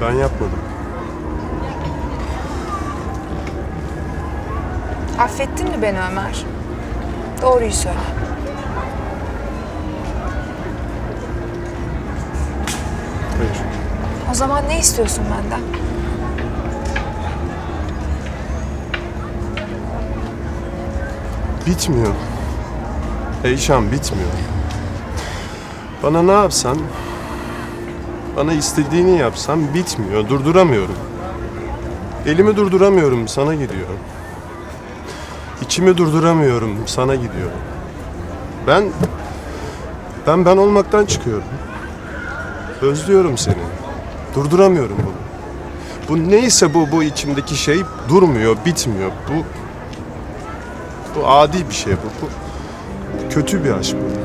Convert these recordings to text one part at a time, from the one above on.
Ben yapmadım. Affettin mi beni Ömer? Doğruyu söyle. Hayır. O zaman ne istiyorsun benden? Bitmiyor. Eyşan bitmiyor. Bana ne yapsan, bana istediğini yapsam bitmiyor. Durduramıyorum. Elimi durduramıyorum, sana gidiyor. İçimi durduramıyorum, sana gidiyor. Ben, ben ben olmaktan çıkıyorum. Özlüyorum seni. Durduramıyorum bunu. Bu neyse bu, bu içimdeki şey durmuyor, bitmiyor. Bu, bu adi bir şey bu. Bu kötü bir aşk bu.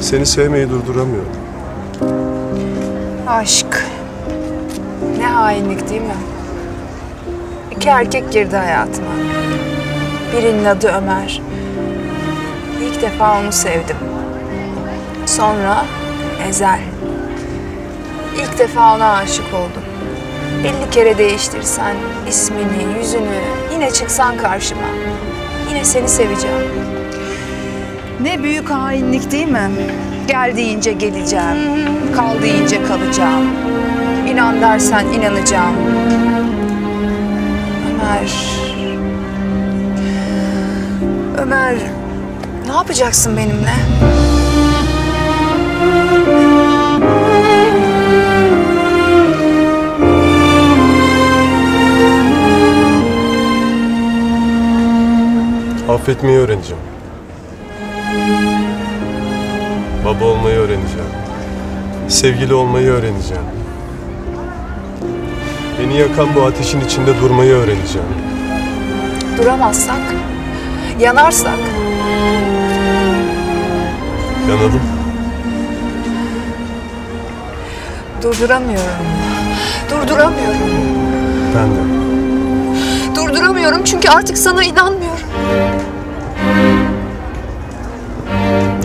Seni sevmeyi durduramıyorum. Aşk. Ne hainlik değil mi? İki erkek girdi hayatıma. Birinin adı Ömer. İlk defa onu sevdim. Sonra Ezel. İlk defa ona aşık oldum. Elli kere değiştirsen ismini, yüzünü, yine çıksan karşıma. Yine seni seveceğim. Ne büyük hainlik değil mi? Gel deyince geleceğim, kal deyince kalacağım. İnan dersen inanacağım. Ömer... Ömer, ne yapacaksın benimle? Affetmeyi öğreneceğim. Baba olmayı öğreneceğim. Sevgili olmayı öğreneceğim. Beni yakan bu ateşin içinde durmayı öğreneceğim. Duramazsak, yanarsak, Yanalım. durduramıyorum. Durduramıyorum. Ben de. Durduramıyorum çünkü artık sana inanmıyorum.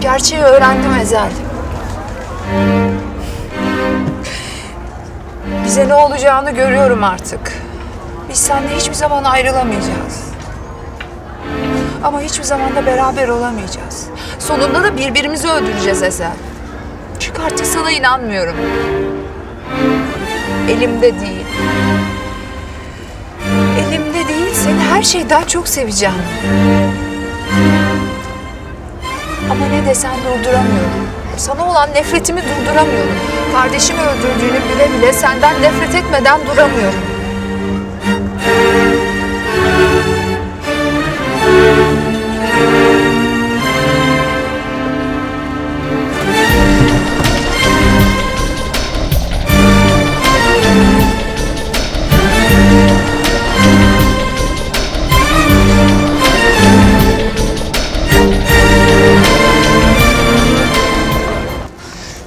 Gerçeği öğrendim Ezel. Bize ne olacağını görüyorum artık. Biz seninle hiçbir zaman ayrılamayacağız. Ama hiçbir zaman da beraber olamayacağız. Sonunda da birbirimizi öldüreceğiz Ezel. Çünkü artık sana inanmıyorum. Elimde değil. Elimde değil, seni her şeyden çok seveceğim. Desen durduramıyorum. Sana olan nefretimi durduramıyorum. Kardeşimi öldürdüğünü bile bile senden nefret etmeden duramıyorum.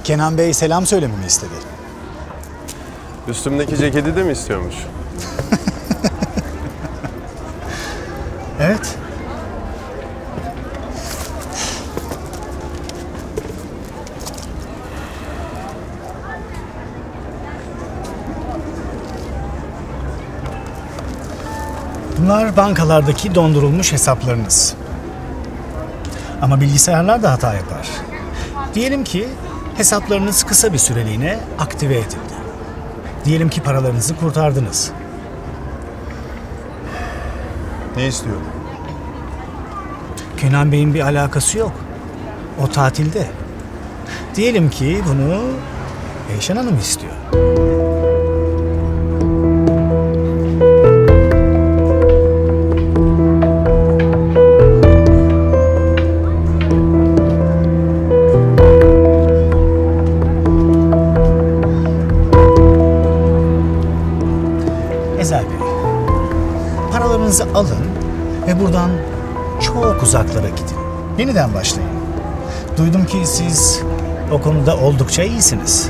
Kenan Bey selam söylememi istedi. Üstümdeki ceketi de mi istiyormuş? Evet. Bunlar bankalardaki dondurulmuş hesaplarınız. Ama bilgisayarlar da hata yapar. Diyelim ki hesaplarınız kısa bir süreliğine aktive edildi. Diyelim ki paralarınızı kurtardınız. Ne istiyor? Kenan Bey'in bir alakası yok. O tatilde. Diyelim ki bunu Eyşan Hanım istiyor. Bey, paralarınızı alın ve buradan çok uzaklara gidin. Yeniden başlayın. Duydum ki siz o konuda oldukça iyisiniz.